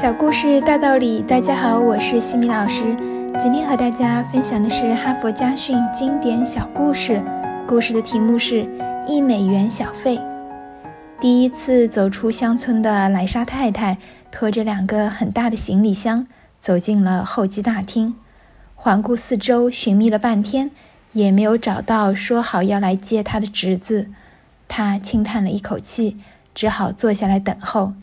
小故事大道理，大家好，我是西米老师。今天和大家分享的是《哈佛家训》经典小故事，故事的题目是《一美元小费》。第一次走出乡村的莱莎太太，拖着两个很大的行李箱，走进了候机大厅，环顾四周，寻觅了半天，也没有找到说好要来接她的侄子。她轻叹了一口气，只好坐下来等候。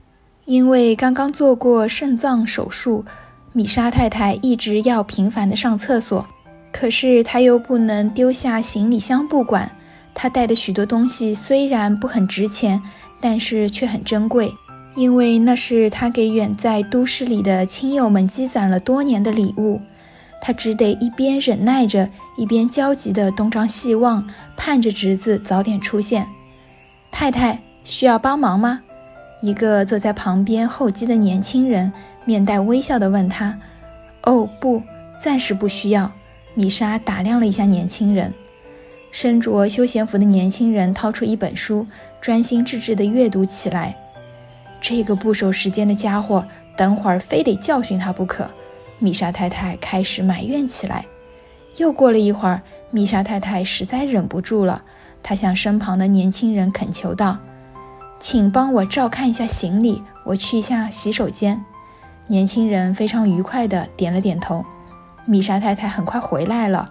因为刚刚做过肾脏手术，米莎太太一直要频繁的上厕所。可是她又不能丢下行李箱不管。她带的许多东西虽然不很值钱，但是却很珍贵，因为那是她给远在都市里的亲友们积攒了多年的礼物。她只得一边忍耐着，一边焦急地东张西望，盼着侄子早点出现。太太需要帮忙吗？一个坐在旁边候机的年轻人面带微笑地问他：“哦，不，暂时不需要。”米莎打量了一下年轻人，身着休闲服的年轻人掏出一本书，专心致志地阅读起来。这个不守时间的家伙，等会儿非得教训他不可。米莎太太开始埋怨起来。又过了一会儿，米莎太太实在忍不住了，她向身旁的年轻人恳求道。请帮我照看一下行李，我去一下洗手间。年轻人非常愉快地点了点头。米莎太太很快回来了，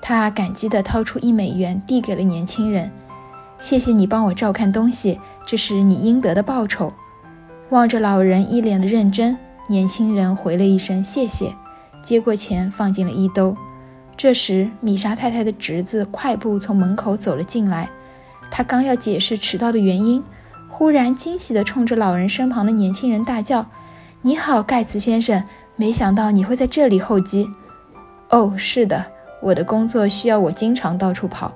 她感激地掏出一美元递给了年轻人：“谢谢你帮我照看东西，这是你应得的报酬。”望着老人一脸的认真，年轻人回了一声谢谢，接过钱放进了衣兜。这时，米莎太太的侄子快步从门口走了进来，他刚要解释迟到的原因。忽然惊喜地冲着老人身旁的年轻人大叫：“你好，盖茨先生！没想到你会在这里候机。”“哦，是的，我的工作需要我经常到处跑。”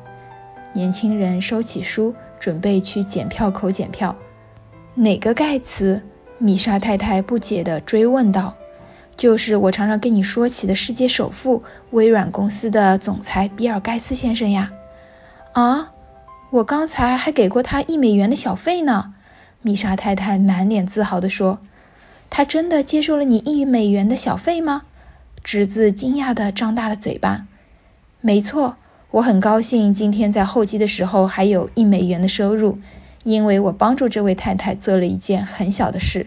年轻人收起书，准备去检票口检票。“哪个盖茨？”米莎太太不解地追问道。“就是我常常跟你说起的世界首富微软公司的总裁比尔·盖茨先生呀。”“啊？”我刚才还给过他一美元的小费呢，米莎太太满脸自豪地说：“他真的接受了你一美元的小费吗？”侄子惊讶地张大了嘴巴。“没错，我很高兴今天在候机的时候还有一美元的收入，因为我帮助这位太太做了一件很小的事。”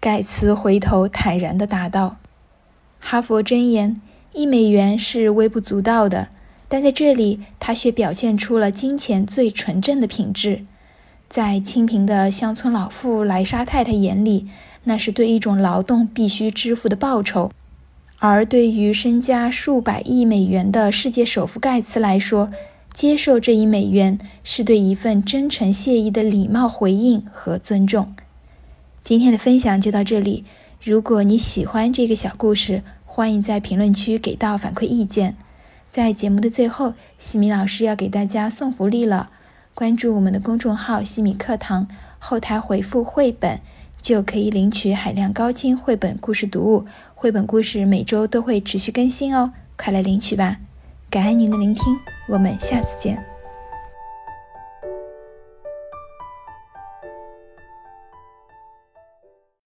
盖茨回头坦然地答道：“哈佛箴言，一美元是微不足道的。”但在这里，他却表现出了金钱最纯正的品质。在清贫的乡村老妇莱莎太太眼里，那是对一种劳动必须支付的报酬；而对于身家数百亿美元的世界首富盖茨来说，接受这一美元是对一份真诚谢意的礼貌回应和尊重。今天的分享就到这里。如果你喜欢这个小故事，欢迎在评论区给到反馈意见。在节目的最后，西米老师要给大家送福利了。关注我们的公众号“西米课堂”，后台回复“绘本”，就可以领取海量高清绘本故事读物。绘本故事每周都会持续更新哦，快来领取吧！感恩您的聆听，我们下次见。